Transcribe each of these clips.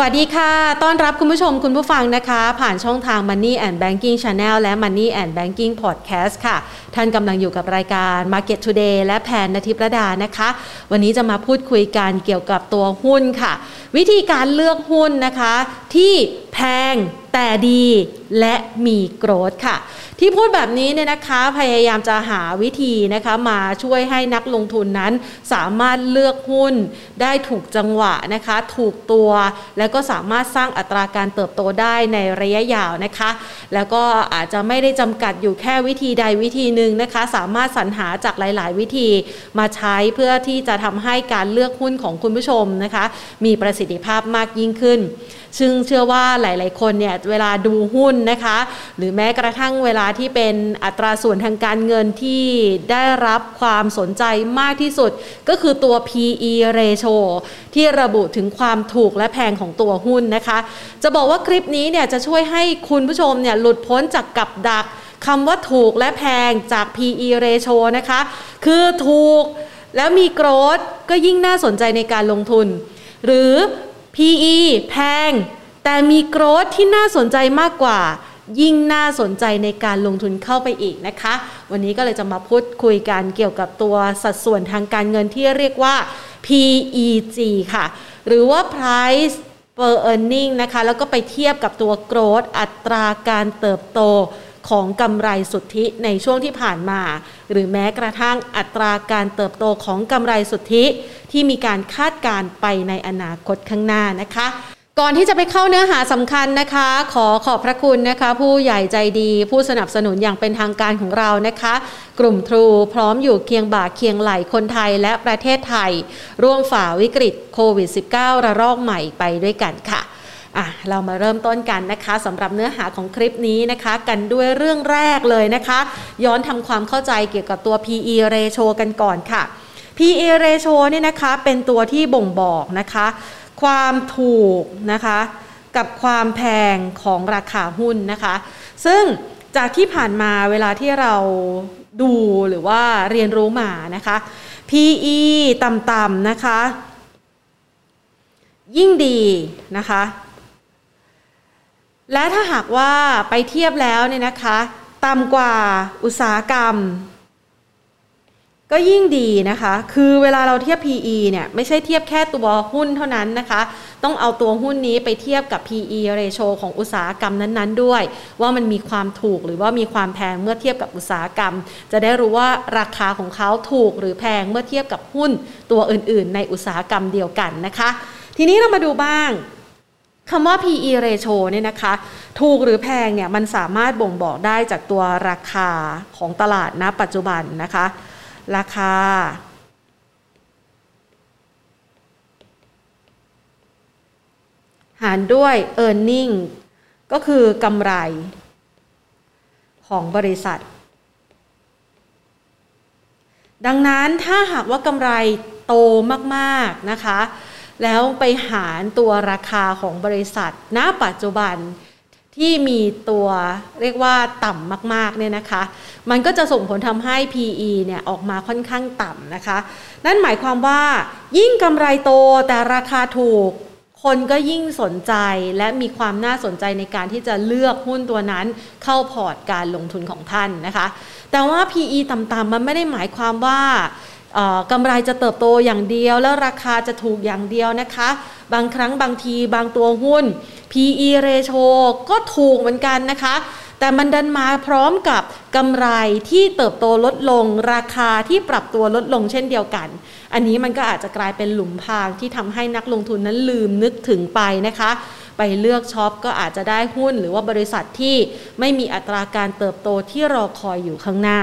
วัสดีค่ะ ต้อนรับคุณผู้ชมคุณผู้ฟังนะคะ ผ่านช่องทาง Money and Banking Channel และ Money and Banking Podcast ค่ะ ท่านกำลังอยู่กับรายการ Market Today และแผนนทิประดานะคะ วันนี้จะมาพูดคุยกันเกี่ยวกับตัวหุ้นค่ะ วิธีการเลือกหุ้นนะคะ ที่แพงแต่ดีและมีโกรธค่ะ ที่พูดแบบนี้เนี่ยนะคะพยายามจะหาวิธีนะคะมาช่วยให้นักลงทุนนั้น สามารถเลือกหุ้นได้ถูกจังหวะนะคะ ถูกตัว แล้วก็สามารถสร้างอัตราการเติบโตได้ในระยะยาวนะคะ แล้วก็อาจจะไม่ได้จำกัดอยู่แค่วิธีใดวิธีหนึ่งนะคะ สามารถสรรหาจากหลาย ๆ วิธีมาใช้เพื่อที่จะทำให้การเลือกหุ้นของคุณผู้ชมนะคะ มีประสิทธิภาพมากยิ่งขึ้น ซึ่งเชื่อว่าหลาย ๆ คนเนี่ยเวลาดูหุ้นนะคะ หรือแม้กระทั่งเวลาที่เป็นอัตราส่วนทางการเงินที่ได้รับความสนใจมากที่สุด ก็คือตัว PE ratio ที่ระบุถึงความถูกและแพงของตัวหุ้นนะคะ จะบอกว่าคลิปนี้เนี่ยจะช่วยให้คุณผู้ชมเนี่ยหลุดพ้นจากกับดักคำว่าถูกและแพงจาก PE ratio นะคะ คือถูกแล้วมีโกรธก็ยิ่งน่าสนใจในการลงทุน หรือ PE แพง แต่มีโกรธที่น่าสนใจมากกว่า ยิ่งน่าสนใจในการลงทุนเข้าไปอีกนะคะ วันนี้ก็เลยจะมาพูดคุยกันเกี่ยวกับตัวสัดส่วนทางการเงินที่เรียกว่า PEG ค่ะ หรือว่า price per earning นะคะ แล้วก็ไปเทียบกับตัว growth อัตราการเติบโต ของกำไรสุทธิในช่วงที่ผ่านมา หรือแม้กระทั่งอัตราการเติบโตของกำไรสุทธิ ที่มีการคาดการไปในอนาคตข้างหน้านะคะก่อนที่จะไปเข้าเนื้อหาสำคัญนะคะ ขอขอบพระคุณนะคะ ผู้ใหญ่ใจดีผู้สนับสนุนอย่างเป็นทางการของเรานะคะ กลุ่มทรูพร้อมอยู่เคียงบ่าเคียงไหลคนไทยและประเทศไทย ร่วมฝ่าวิกฤตโควิด -19 ระลอกใหม่ไปด้วยกันค่ะ อะเรามาเริ่มต้นกันนะคะสำหรับเนื้อหาของคลิปนี้นะคะ กันด้วยเรื่องแรกเลยนะคะ ย้อนทำความเข้าใจเกี่ยวกับตัว PE ratio กันก่อนค่ะ PE ratio เนี่ยนะคะเป็นตัวที่บ่งบอกนะคะ ความถูกนะคะกับความแพงของราคาหุ้นนะคะ ซึ่งจากที่ผ่านมาเวลาที่เราดูหรือว่าเรียนรู้มานะคะ PE ต่ำๆนะคะ ยิ่งดีนะคะ และถ้าหากว่าไปเทียบแล้วเนี่ยนะคะต่ำกว่าอุตสาหกรรม ก็ยิ่งดีนะคะ คือเวลาเราเทียบ PE เนี่ยไม่ใช่เทียบแค่ตัวหุ้นเท่านั้นนะคะ ต้องเอาตัวหุ้นนี้ไปเทียบกับ PE ratio ของอุตสาหกรรมนั้นๆ ด้วย ว่ามันมีความถูกหรือว่ามีความแพงเมื่อเทียบกับอุตสาหกรรม จะได้รู้ว่าราคาของเขาถูกหรือแพงเมื่อเทียบกับหุ้นตัวอื่น ๆ ในอุตสาหกรรมเดียวกันนะคะ ทีนี้เรามาดูบ้าง คำว่า PE ratio เนี่ยนะคะ ถูกหรือแพงเนี่ยมันสามารถบ่งบอกได้จากตัวราคาของตลาดณปัจจุบันนะคะ ราคา หารด้วย e a r n i n g ก็คือกำไรของบริษัท ดังนั้นถ้าหากว่ากำไรโตมาก ๆ นะคะ แล้วไปหารตัวราคาของบริษัท ณ ปัจจุบันที่มีตัวเรียกว่าต่ำมากๆเนี่ยนะคะ มันก็จะส่งผลทำให้ PE เนี่ยออกมาค่อนข้างต่ำนะคะ นั่นหมายความว่ายิ่งกำไรโตแต่ราคาถูก คนก็ยิ่งสนใจและมีความน่าสนใจในการที่จะเลือกหุ้นตัวนั้นเข้าพอร์ตการลงทุนของท่านนะคะ แต่ว่า PE ต่ำๆมันไม่ได้หมายความว่า กำไรจะเติบโตอย่างเดียว แล้วราคาจะถูกอย่างเดียวนะคะ บางครั้งบางทีบางตัวหุ้น PE ratio ก็ถูกเหมือนกันนะคะ แต่มันดันมาพร้อมกับกำไรที่เติบโตลดลง ราคาที่ปรับตัวลดลงเช่นเดียวกัน อันนี้มันก็อาจจะกลายเป็นหลุมพรางที่ทำให้นักลงทุนนั้นลืมนึกถึงไปนะคะ ไปเลือกช็อปก็อาจจะได้หุ้น หรือว่าบริษัทที่ไม่มีอัตราการเติบโตที่รอคอยอยู่ข้างหน้า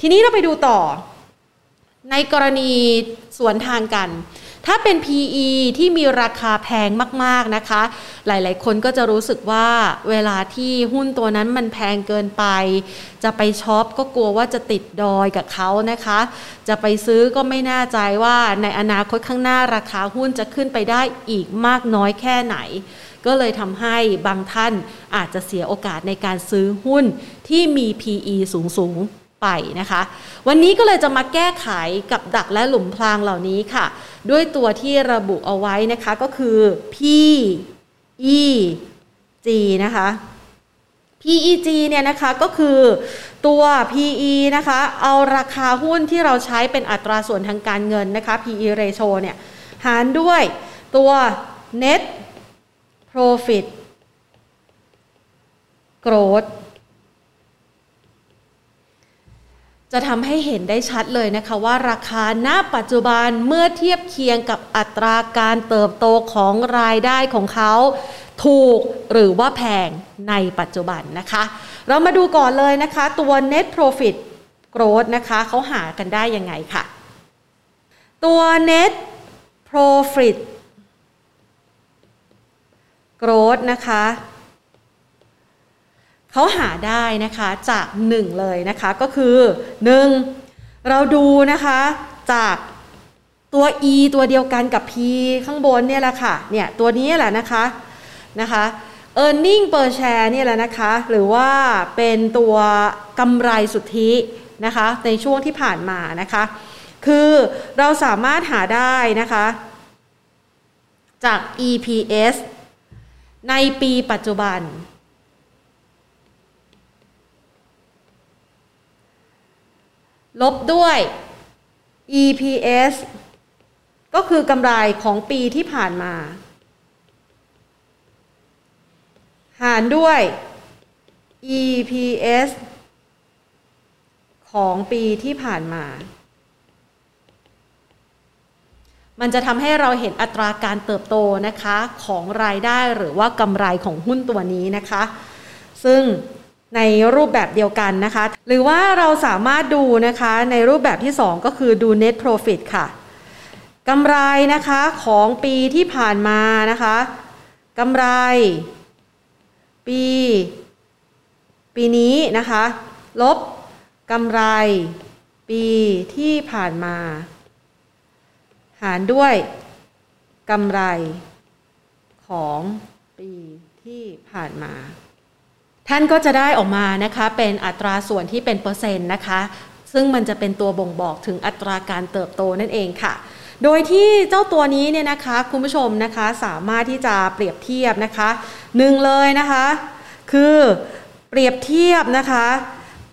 ทีนี้เราไปดูต่อ ในกรณีสวนทางกัน ถ้าเป็น PE ที่มีราคาแพงมากๆนะคะ หลายๆ คนก็จะรู้สึกว่าเวลาที่หุ้นตัวนั้นมันแพงเกินไป จะไปช็อปก็กลัวว่าจะติดดอยกับเขานะคะ จะไปซื้อก็ไม่แน่ใจว่าในอนาคตข้างหน้าราคาหุ้นจะขึ้นไปได้อีกมากน้อยแค่ไหน ก็เลยทำให้บางท่านอาจจะเสียโอกาสในการซื้อหุ้นที่มี PE สูงๆ ไปนะคะ วันนี้ก็เลยจะมาแก้ไขกับดักและหลุมพรางเหล่านี้ค่ะ ด้วยตัวที่ระบุเอาไว้นะคะก็คือ P E G นะคะ PEG เนี่ยนะคะก็คือตัว PE นะคะเอาราคาหุ้นที่เราใช้เป็นอัตราส่วนทางการเงินนะคะ PE ratio เนี่ยหารด้วยตัว net profit growth จะทำให้เห็นได้ชัดเลยนะคะว่าราคาณปัจจุบันเมื่อเทียบเคียงกับอัตราการเติบโตของรายได้ของเขาถูกหรือว่าแพงในปัจจุบันนะคะ เรามาดูก่อนเลยนะคะ ตัว net profit growth นะคะเขาหากันได้ยังไงค่ะ ตัว net profit growth นะคะ เขาหาได้นะคะจาก 1 เลยนะคะก็คือ 1. เราดูนะคะจากตัว e ตัวเดียวกันกับ p ข้างบนเนี่ยแหละค่ะเนี่ยตัวนี้แหละนะคะนะคะ e a r n i n g per share เนี่ยแหละนะคะ หรือว่าเป็นตัวกำไรสุทธินะคะ ในช่วงที่ผ่านมานะคะ คือเราสามารถหาได้นะคะ จาก EPS ในปีปัจจุบัน ลบด้วย EPS ก็คือกำไรของปีที่ผ่านมา หารด้วย EPS ของปีที่ผ่านมา มันจะทำให้เราเห็นอัตราการเติบโตนะคะ ของรายได้หรือว่ากำไรของหุ้นตัวนี้นะคะ ซึ่ง ในรูปแบบเดียวกันนะคะ หรือว่าเราสามารถดูนะคะในรูปแบบที่ 2 ก็คือดู net profit ค่ะกำไรนะคะของปีที่ผ่านมานะคะกำไร ปี ปีนี้นะคะ ลบกำไร ปีที่ผ่านมา หารด้วยกำไรของปีที่ผ่านมา ท่านก็จะได้ออกมานะคะเป็นอัตราส่วนที่เป็นเปอร์เซ็นต์นะคะ ซึ่งมันจะเป็นตัวบ่งบอกถึงอัตราการเติบโตนั่นเองค่ะโดยที่เจ้าตัวนี้เนี่ยนะคะคุณผู้ชมนะคะสามารถที่จะเปรียบเทียบนะคะหนึ่งเลยนะคะ คือเปรียบเทียบนะคะ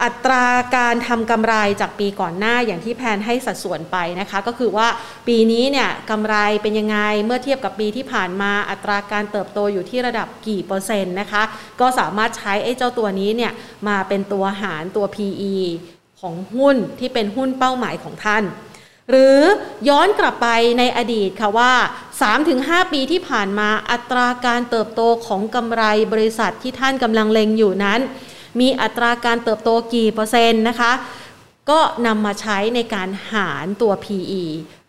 อัตราการทำกำไรจากปีก่อนหน้าอย่างที่แพนให้สัดส่วนไปนะคะ ก็คือว่าปีนี้เนี่ยกำไรเป็นยังไงเมื่อเทียบกับปีที่ผ่านมาอัตราการเติบโตอยู่ที่ระดับกี่เปอร์เซ็นต์นะคะ ก็สามารถใช้ไอ้เจ้าตัวนี้เนี่ยมาเป็นตัวหารตัว PE ของหุ้นที่เป็นหุ้นเป้าหมายของท่าน หรือย้อนกลับไปในอดีตค่ะว่า 3-5 ปีที่ผ่านมาอัตราการเติบโตของกำไรบริษัทที่ท่านกำลังเล็งอยู่นั้น มีอัตราการเติบโตกี่เปอร์เซ็นต์นะคะ ก็นำมาใช้ในการหารตัว PE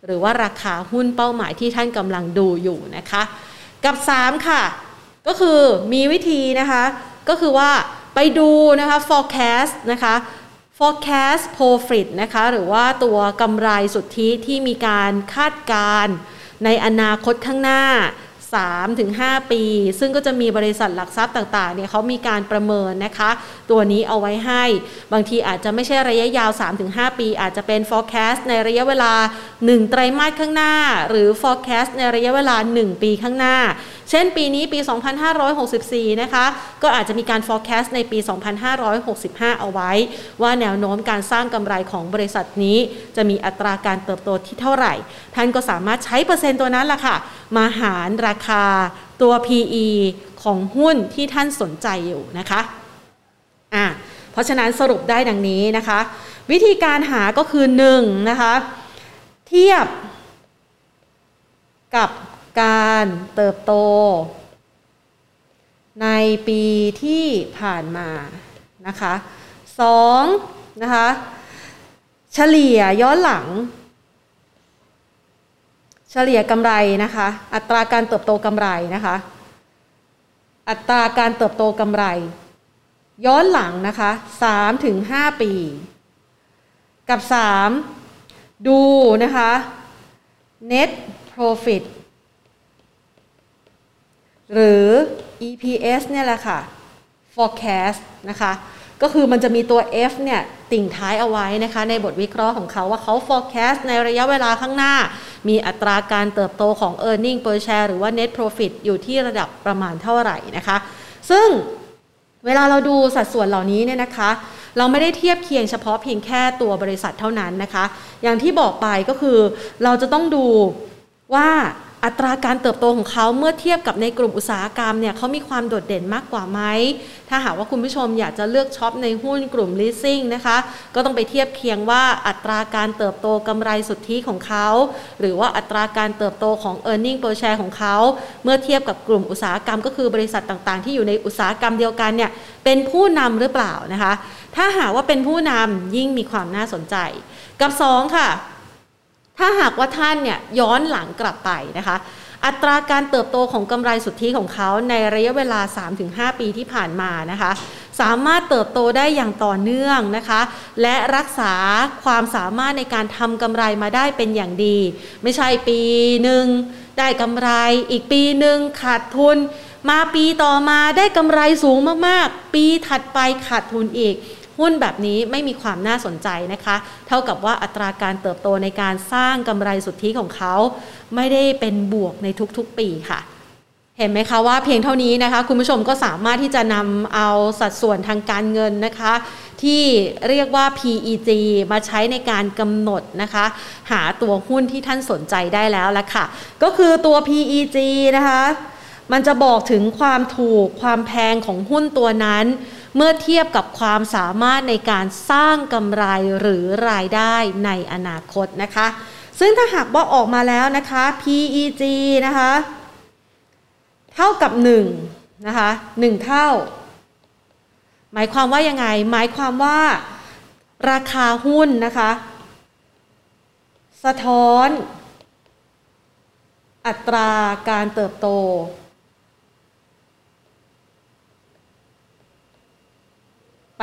หรือว่าราคาหุ้นเป้าหมายที่ท่านกำลังดูอยู่นะคะ กับ 3 ค่ะ ก็คือมีวิธีนะคะ ก็คือว่าไปดูนะคะ forecast นะคะ forecast profit นะคะ หรือว่าตัวกำไรสุทธิที่มีการคาดการในอนาคตข้างหน้า 3-5ปี ซึ่งก็จะมีบริษัทหลักทรัพย์ต่างๆเนี่ยเขามีการประเมินนะคะ ตัวนี้เอาไว้ให้ บางทีอาจจะไม่ใช่ระยะยาว 3-5 ปี อาจจะเป็น forecast ในระยะเวลา 1 ไตรมาสข้างหน้า หรือ forecast ในระยะเวลา 1 ปีข้างหน้า เช่นปีนี้ปี 2564 นะคะ ก็อาจจะมีการ forecast ในปี 2565 เอาไว้ ว่าแนวโน้มการสร้างกำไรของบริษัทนี้ จะมีอัตราการเติบโตที่เท่าไหร่ ท่านก็สามารถใช้เปอร์เซ็นต์ตัวนั้นล่ะค่ะ มาหารราคาตัว PE ของหุ้นที่ท่านสนใจอยู่นะคะอะเพราะฉะนั้นสรุปได้ดังนี้นะคะ วิธีการหาก็คือ1นะคะเทียบกับ การเติบโต ในปีที่ผ่านมานะคะ2นะคะเฉลี่ยย้อนหลัง เฉลี่ยกำไรนะคะ อัตราการเติบโตกำไรนะคะ อัตราการเติบโตกำไร ย้อนหลังนะคะ3ถึง5ปี กับ 3 ดูนะคะ net profit หรือ EPS เนี่ยแหละค่ะ forecast นะคะ ก็คือมันจะมีตัว F เนี่ยติ่งท้ายเอาไว้นะคะ ในบทวิเคราะห์ของเขาว่าเขา forecast ในระยะเวลาข้างหน้า มีอัตราการเติบโตของ e a r n i n g per share หรือว่า net profit อยู่ที่ระดับประมาณเท่าไหร่นะคะ ซึ่งเวลาเราดูสัดส่วนเหล่านี้เนี่ยนะคะ เราไม่ได้เทียบเคียงเฉพาะเพียงแค่ตัวบริษัทเท่านั้นนะคะ อย่างที่บอกไปก็คือเราจะต้องดูว่า อัตราการเติบโตของเขาเมื่อเทียบกับในกลุ่มอุตสาหกรรมเนี่ยเขามีความโดดเด่นมากกว่าไหม ถ้าหากว่าคุณผู้ชมอยากจะเลือกช็อปในหุ้นกลุ่ม leasing นะคะ ก็ต้องไปเทียบเคียงว่าอัตราการเติบโตกำไรสุทธิของเขา หรือว่าอัตราการเติบโตของ e a r n i n g per share ของเขา เมื่อเทียบกับกลุ่มอุตสาหกรรม ก็คือบริษัทต่างๆ ที่อยู่ในอุตสาหกรรมเดียวกันเนี่ยเป็นผู้นำหรือเปล่านะคะ ถ้าหากว่าเป็นผู้นำยิ่งมีความน่าสนใจ กับ 2 ค่ะ ถ้าหากว่าท่านเนี่ยย้อนหลังกลับไปนะคะ อัตราการเติบโตของกำไรสุทธิของเขาในระยะเวลา 3-5 ปีที่ผ่านมานะคะ สามารถเติบโตได้อย่างต่อเนื่องนะคะ และรักษาความสามารถในการทำกำไรมาได้เป็นอย่างดี ไม่ใช่ปีหนึ่งได้กำไรอีกปีหนึ่งขาดทุน มาปีต่อมาได้กำไรสูงมากๆ ปีถัดไปขาดทุนอีก หุ้นแบบนี้ไม่มีความน่าสนใจนะคะ เท่ากับว่าอัตราการเติบโตในการสร้างกำไรสุทธิของเขา ไม่ได้เป็นบวกในทุกๆปีค่ะเห็นไหมคะว่าเพียงเท่านี้นะคะ คุณผู้ชมก็สามารถที่จะนำเอาสัดส่วนทางการเงินนะคะ ที่เรียกว่า PEG มาใช้ในการกำหนดนะคะ หาตัวหุ้นที่ท่านสนใจได้แล้วละค่ะ ก็คือตัว PEG นะคะ มันจะบอกถึงความถูกความแพงของหุ้นตัวนั้น เมื่อเทียบกับความสามารถในการสร้างกำไรหรือรายได้ในอนาคตนะคะ ซึ่งถ้าหากว่าออกมาแล้วนะคะ PEG นะคะ เท่ากับ1นะคะ1เท่า หมายความว่ายังไง หมายความว่าราคาหุ้นนะคะ สะท้อน อัตราการเติบโต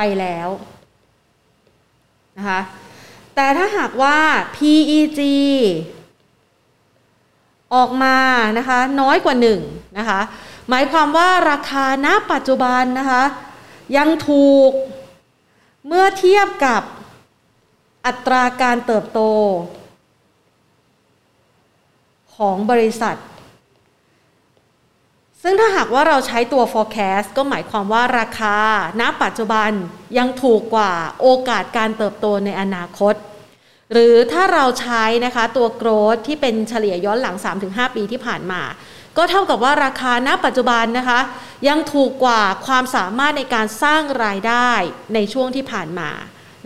ไปแล้วนะคะแต่ถ้าหากว่า PEG ออกมานะคะน้อยกว่า1นะคะหมายความว่าราคาณปัจจุบันนะคะยังถูกเมื่อเทียบกับอัตราการเติบโต ของบริษัท ซึ่งถ้าหากว่าเราใช้ตัว forecast ก็หมายความว่าราคา ณ ปัจจุบันยังถูกกว่าโอกาสการเติบโตในอนาคต หรือถ้าเราใช้นะคะตัว growth ที่เป็นเฉลี่ยย้อนหลัง 3-5 ปีที่ผ่านมา ก็เท่ากับว่าราคาณ ปัจจุบันนะคะ ยังถูกกว่าความสามารถในการสร้างรายได้ในช่วงที่ผ่านมา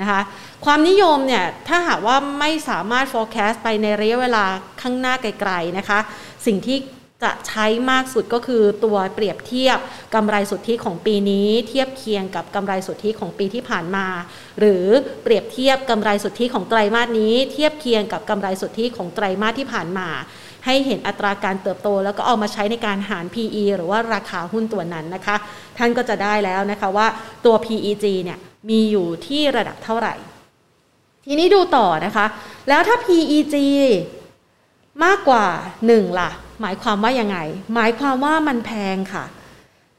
นะคะความนิยมเนี่ยถ้าหากว่าไม่สามารถ forecast ไปในระยะเวลาข้างหน้าไกลๆนะคะ สิ่งที่ จะใช้มากสุดก็คือตัวเปรียบเทียบกำไรสุทธิของปีนี้ เทียบเคียงกับกำไรสุทธิของปีที่ผ่านมา หรือเปรียบเทียบกำไรสุทธิของไตรมาสนี้ เทียบเคียงกับกำไรสุทธิของไตรมาสที่ผ่านมา ให้เห็นอัตราการเติบโต แล้วก็เอามาใช้ในการหาร PE หรือว่าราคาหุ้นตัวนั้นนะคะ ท่านก็จะได้แล้วนะคะว่าตัว PEG เนี่ยมีอยู่ที่ระดับเท่าไหร่ ทีนี้ดูต่อนะคะ แล้วถ้า PEG มากกว่า 1 ล่ะ หมายความว่ายังไง หมายความว่ามันแพงค่ะ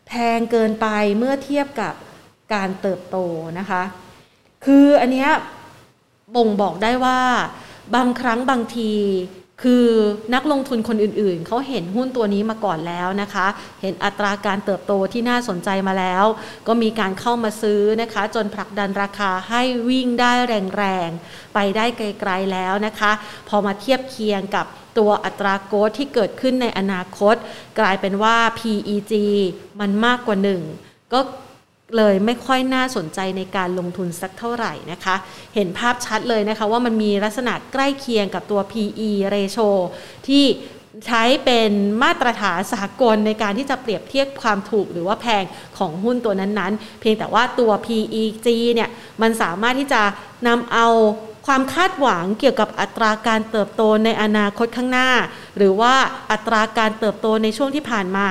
แพงเกินไปเมื่อเทียบกับการเติบโตนะคะ คืออันเนี้ยบ่งบอกได้ว่า บางครั้งบางทีคือนักลงทุนคนอื่นๆ เขาเห็นหุ้นตัวนี้มาก่อนแล้วนะคะ เห็นอัตราการเติบโตที่น่าสนใจมาแล้ว ก็มีการเข้ามาซื้อนะคะ จนผลักดันราคาให้วิ่งได้แรงๆ ไปได้ไกลๆแล้วนะคะ พอมาเทียบเคียงกับ ตัวอัตราโกดที่เกิดขึ้นในอนาคต กลายเป็นว่า PEG มันมากกว่า 1 ก็เลยไม่ค่อยน่าสนใจในการลงทุนสักเท่าไหร่นะคะ เห็นภาพชัดเลยนะคะว่ามันมีลักษณะใกล้เคียงกับตัว PE ratio ที่ใช้เป็นมาตรฐานสากลในการที่จะเปรียบเทียบความถูกหรือว่าแพงของหุ้นตัวนั้นๆ เพียงแต่ว่าตัว PEG เนี่ย มันสามารถที่จะนำเอา ความคาดหวังเกี่ยวกับอัตราการเติบโตในอนาคตข้างหน้า หรือว่าอัตราการเติบโตในช่วงที่ผ่านมา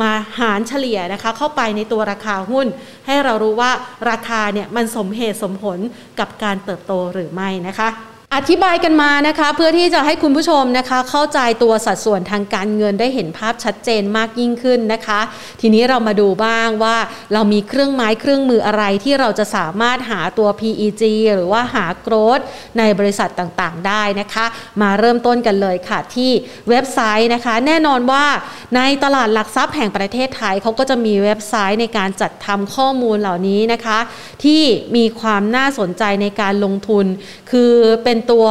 มาหารเฉลี่ยนะคะเข้าไปในตัวราคาหุ้น ให้เรารู้ว่าราคาเนี่ยมันสมเหตุสมผลกับการเติบโตหรือไม่นะคะ อธิบายกันมานะคะเพื่อที่จะให้คุณผู้ชมนะคะ เข้าใจตัวสัดส่วนทางการเงินได้เห็นภาพชัดเจนมากยิ่งขึ้นนะคะ ทีนี้เรามาดูบ้างว่าเรามีเครื่องไม้เครื่องมืออะไรที่เราจะสามารถหาตัว PEG หรือว่าหาโกรดในบริษัทต่างๆ ได้นะคะ มาเริ่มต้นกันเลยค่ะที่เว็บไซต์นะคะ แน่นอนว่าในตลาดหลักทรัพย์แห่งประเทศไทยเขาก็จะมีเว็บไซต์ในการจัดทำข้อมูลเหล่านี้นะคะ ที่มีความน่าสนใจในการลงทุน คือเป็นเป็นตัว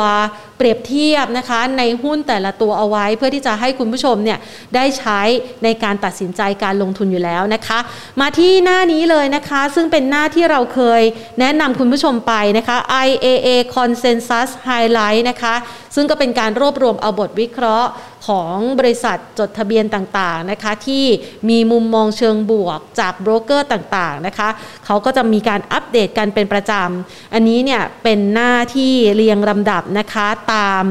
เปรียบเทียบนะคะในหุ้นแต่ละตัวเอาไว้ เพื่อที่จะให้คุณผู้ชมเนี่ยได้ใช้ในการตัดสินใจการลงทุนอยู่แล้วนะคะ มาที่หน้านี้เลยนะคะ ซึ่งเป็นหน้าที่เราเคยแนะนำคุณผู้ชมไปนะคะ IAA Consensus Highlight นะคะ ซึ่งก็เป็นการรวบรวมเอาบทวิเคราะห์ของบริษัทจดทะเบียนต่างๆนะคะ ที่มีมุมมองเชิงบวกจากโบรกเกอร์ต่างๆนะคะ เขาก็จะมีการอัปเดตกันเป็นประจำ อันนี้เนี่ยเป็นหน้าที่เรียงลำดับนะคะตาม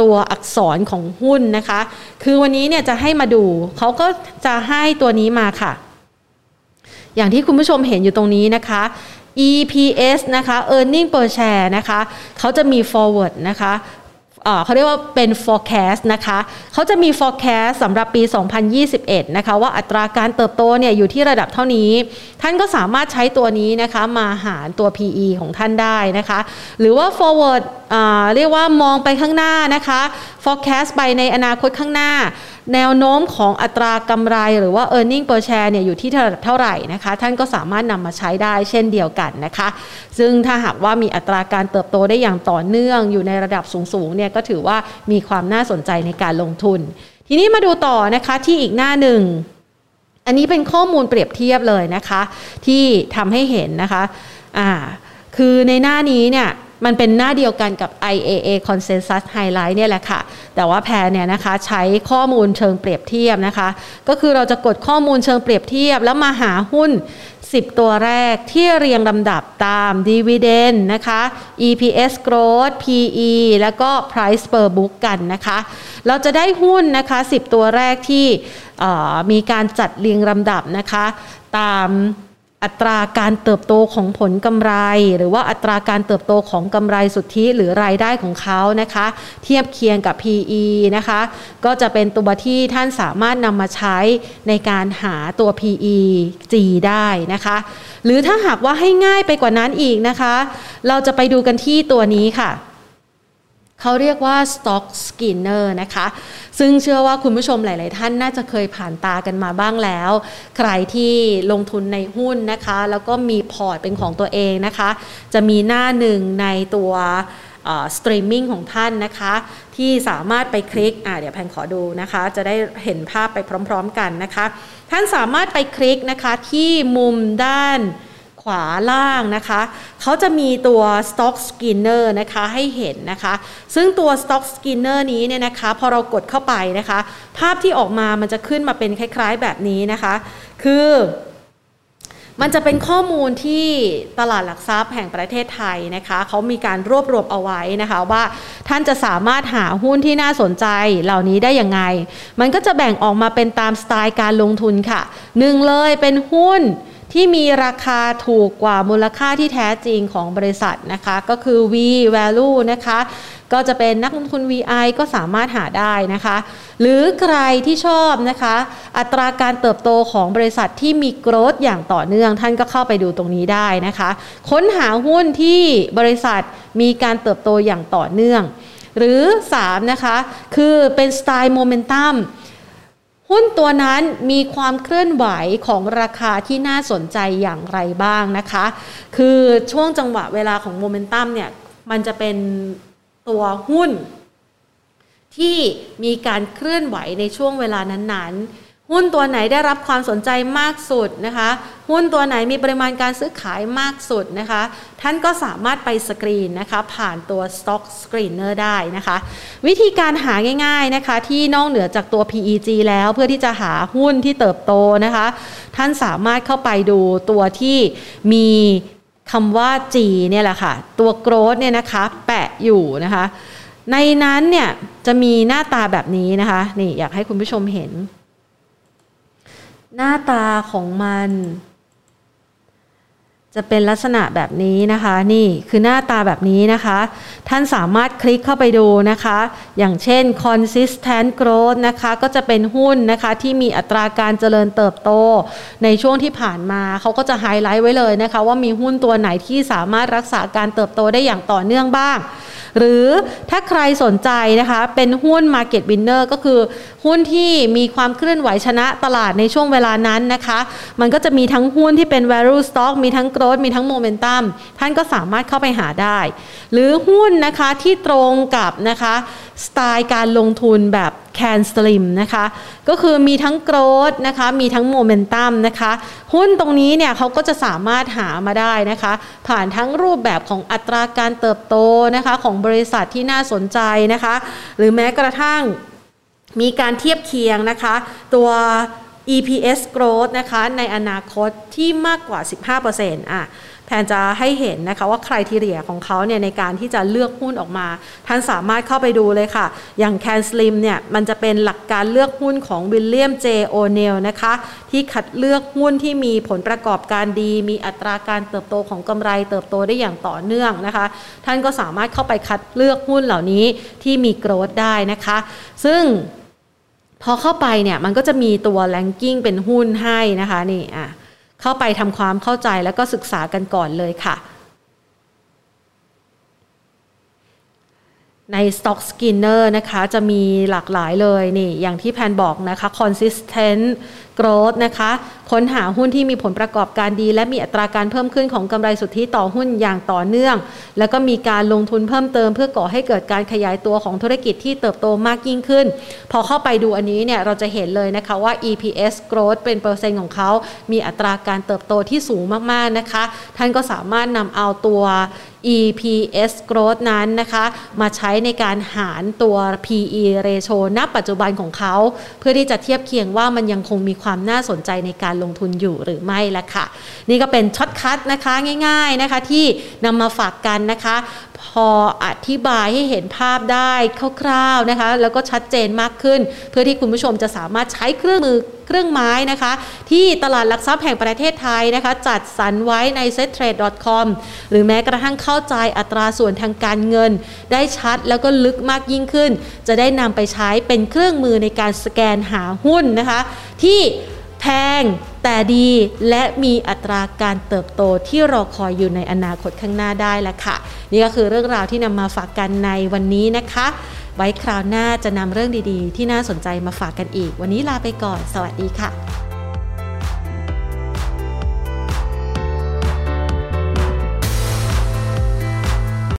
ตัวอักษรของหุ้นนะคะ คือวันนี้เนี่ยจะให้มาดูเขาก็จะให้ตัวนี้มาค่ะ อย่างที่คุณผู้ชมเห็นอยู่ตรงนี้นะคะ EPS นะคะ earning per share นะคะเขาจะมี forward นะคะ เขาเรียกว่าเป็น forecast นะคะเขาจะมี forecast สำหรับปี 2021 นะคะ ว่าอัตราการเติบโตเนี่ยอยู่ที่ระดับเท่านี้ ท่านก็สามารถใช้ตัวนี้นะคะมาหารตัว PE ของท่านได้นะคะ หรือว่า forward เรียกว่ามองไปข้างหน้านะคะ forecast ไปในอนาคตข้างหน้า แนวโน้มของอัตรากำไรหรือว่า e a r n i n g per share เนี่ยอยู่ที่เท่าไหร่นะคะ ท่านก็สามารถนำมาใช้ได้เช่นเดียวกันนะคะ ซึ่งถ้าหากว่ามีอัตราการเติบโตได้อย่างต่อเนื่องอยู่ในระดับสูงๆเนี่ยก็ถือว่ามีความน่าสนใจในการลงทุน ทีนี้มาดูต่อนะคะที่อีกหน้าหนึ่งอันนี้เป็นข้อมูลเปรียบเทียบเลยนะคะ ที่ทำให้เห็นนะคะอ่าคือในหน้านี้เนี่ย มันเป็นหน้าเดียวกันกับ IAA Consensus Highlight เนี่ยแหละค่ะ แต่ว่าแพรเนี่ยนะคะใช้ข้อมูลเชิงเปรียบเทียบนะคะ ก็คือเราจะกดข้อมูลเชิงเปรียบเทียบ แล้วมาหาหุ้น 10 ตัวแรกที่เรียงลำดับตาม Dividend นะคะ EPS growth PE แล้วก็ Price per book กันนะคะ เราจะได้หุ้นนะคะ 10 ตัวแรกที่มีการจัดเรียงลำดับนะคะ ตาม อัตราการเติบโตของผลกำไร หรือว่าอัตราการเติบโตของกำไรสุทธิหรือรายได้ของเขานะคะ เทียบเคียงกับ PE นะคะ ก็จะเป็นตัวที่ท่านสามารถนำมาใช้ในการหาตัว PE G ได้นะคะ หรือถ้าหากว่าให้ง่ายไปกว่านั้นอีกนะคะ เราจะไปดูกันที่ตัวนี้ค่ะ เขาเรียกว่า stock skinner นะคะ ซึ่งเชื่อว่าคุณผู้ชมหลาย ๆ ท่านน่าจะเคยผ่านตากันมาบ้างแล้ว ใครที่ลงทุนในหุ้นนะคะ แล้วก็มีพอร์ตเป็นของตัวเองนะคะ จะมีหน้าหนึ่งในตัวสตรีมมิ่งของท่านนะคะ ที่สามารถไปคลิกอ่าเดี๋ยวแพนขอดูนะคะ จะได้เห็นภาพไปพร้อม ๆ กันนะคะ ท่านสามารถไปคลิกนะคะที่มุมด้าน ขวาล่างนะคะเขาจะมีตัว stock screener นะคะให้เห็นนะคะ ซึ่งตัว stock screener นี้เนี่ยนะคะพอเรากดเข้าไปนะคะ ภาพที่ออกมามันจะขึ้นมาเป็นคล้าย ๆแบบนี้นะคะ คือมันจะเป็นข้อมูลที่ตลาดหลักทรัพย์แห่งประเทศไทยนะคะเขามีการรวบรวมเอาไว้นะคะว่าท่านจะสามารถหาหุ้นที่น่าสนใจเหล่านี้ได้ยังไง มันก็จะแบ่งออกมาเป็นตามสไตล์การลงทุนค่ะหนึ่งเลยเป็นหุ้น ที่มีราคาถูกกว่ามูลค่าที่แท้จริงของบริษัทนะคะ ก็คือ V value นะคะ ก็จะเป็นนักลงทุน VI ก็สามารถหาได้นะคะ หรือใครที่ชอบนะคะ อัตราการเติบโตของบริษัทที่มีโกรธอย่างต่อเนื่อง ท่านก็เข้าไปดูตรงนี้ได้นะคะ ค้นหาหุ้นที่บริษัทมีการเติบโตอย่างต่อเนื่อง หรือ 3 นะคะ คือเป็นสไตล์โมเมนตัม หุ้นตัวนั้นมีความเคลื่อนไหวของราคาที่น่าสนใจอย่างไรบ้างนะคะ คือช่วงจังหวะเวลาของโมเมนตัมเนี่ยมันจะเป็นตัวหุ้นที่มีการเคลื่อนไหวในช่วงเวลานั้นๆ หุ้นตัวไหนได้รับความสนใจมากสุดนะคะ หุ้นตัวไหนมีปริมาณการซื้อขายมากสุดนะคะ ท่านก็สามารถไปสกรีนนะคะ ผ่านตัว Stock Screener ได้นะคะ วิธีการหาง่ายๆนะคะ ที่นอกเหนือจากตัว PEG แล้วเพื่อที่จะหาหุ้นที่เติบโตนะคะ ท่านสามารถเข้าไปดูตัวที่มีคำว่า G เนี่ยแหละค่ะ ตัว growth เนี่ยนะคะ แปะอยู่นะคะ ในนั้นเนี่ยจะมีหน้าตาแบบนี้นะคะ นี่อยากให้คุณผู้ชมเห็น หน้าตาของมัน จะเป็นลักษณะแบบนี้นะคะ นี่คือหน้าตาแบบนี้นะคะ ท่านสามารถคลิกเข้าไปดูนะคะ อย่างเช่น consistent growth นะคะ ก็จะเป็นหุ้นนะคะที่มีอัตราการเจริญเติบโต ในช่วงที่ผ่านมาเขาก็จะไฮไลท์ไว้เลยนะคะ ว่ามีหุ้นตัวไหนที่สามารถรักษาการเติบโตได้อย่างต่อเนื่องบ้าง หรือถ้าใครสนใจนะคะ เป็นหุ้น Market Winner ก็คือหุ้นที่มีความเคลื่อนไหวชนะตลาดในช่วงเวลานั้นนะคะ มันก็จะมีทั้งหุ้นที่เป็น value stock มีทั้ง growth มีทั้ง momentum ท่านก็สามารถเข้าไปหาได้ หรือหุ้นนะคะที่ตรงกับนะคะสไตล์การลงทุนแบบแคนสลิมนะคะ ก็คือมีทั้งโกรดนะคะ มีทั้งโมเมนตัมนะคะ หุ้นตรงนี้เนี่ยเขาก็จะสามารถหามาได้นะคะ ผ่านทั้งรูปแบบของอัตราการเติบโตนะคะ ของบริษัทที่น่าสนใจนะคะ หรือแม้กระทั่งมีการเทียบเคียงนะคะ ตัว EPS growth นะคะ ในอนาคตที่มากกว่า 15%อะ ทนจะให้เห็นนะคะว่าใครทีเรียของเขาเนี่ยในการที่จะเลือกหุ้นออกมา ท่านสามารถเข้าไปดูเลยค่ะ อย่าง CAN SLIM เนี่ยมันจะเป็นหลักการเลือกหุ้นของวิลเลียมเจโอเนลนะคะที่คัดเลือกหุ้นที่มีผลประกอบการดี มีอัตราการเติบโตของกำไรเติบโตได้อย่างต่อเนื่องนะคะ ท่านก็สามารถเข้าไปคัดเลือกหุ้นเหล่านี้ที่มี growth ได้นะคะ ซึ่งพอเข้าไปเนี่ยมันก็จะมีตัว ranking เป็นหุ้นให้นะคะนี่อะ เข้าไปทำความเข้าใจแล้วก็ศึกษากันก่อนเลยค่ะ ใน Stock Skinner นะคะ จะมีหลากหลายเลยนี่ อย่างที่แพนบอกนะคะ consistent growth นะคะ ค้นหาหุ้นที่มีผลประกอบการดี และมีอัตราการเพิ่มขึ้นของกำไรสุทธิต่อหุ้นอย่างต่อเนื่อง แล้วก็มีการลงทุนเพิ่มเติม เพื่อก่อให้เกิดการขยายตัวของธุรกิจที่เติบโตมากยิ่งขึ้น พอเข้าไปดูอันนี้เนี่ย เราจะเห็นเลยนะคะว่า EPS growth เป็นเปอร์เซ็นต์ของเขา มีอัตราการเติบโตที่สูงมากๆนะคะ ท่านก็สามารถนำเอาตัว EPS growth นั้นนะคะ มาใช้ในการหารตัว PE ratio ณ ปัจจุบันของเขา เพื่อที่จะเทียบเคียงว่ามันยังคงมีความน่าสนใจในการลงทุนอยู่หรือไม่ละค่ะ นี่ก็เป็น shortcut นะคะง่าย ๆนะคะที่นำมาฝากกันนะคะ พออธิบายให้เห็นภาพได้คร่าวๆนะคะ แล้วก็ชัดเจนมากขึ้น เพื่อที่คุณผู้ชมจะสามารถใช้เครื่องมือเครื่องไม้นะคะ ที่ตลาดหลักทรัพย์แห่งประเทศไทยนะคะ จัดสรรไว้ใน settrade.com หรือแม้กระทั่งเข้าใจอัตราส่วนทางการเงิน ได้ชัดแล้วก็ลึกมากยิ่งขึ้น จะได้นำไปใช้เป็นเครื่องมือในการสแกนหาหุ้นนะคะ ที่ แพงแต่ดีและมีอัตราการเติบโตที่รอคอยอยู่ในอนาคตข้างหน้าได้แล้วค่ะ นี่ก็คือเรื่องราวที่นำมาฝากกันในวันนี้นะคะ ไว้คราวหน้าจะนำเรื่องดีๆ ที่น่าสนใจมาฝากกันอีก วันนี้ลาไปก่อน สวัสดีค่ะ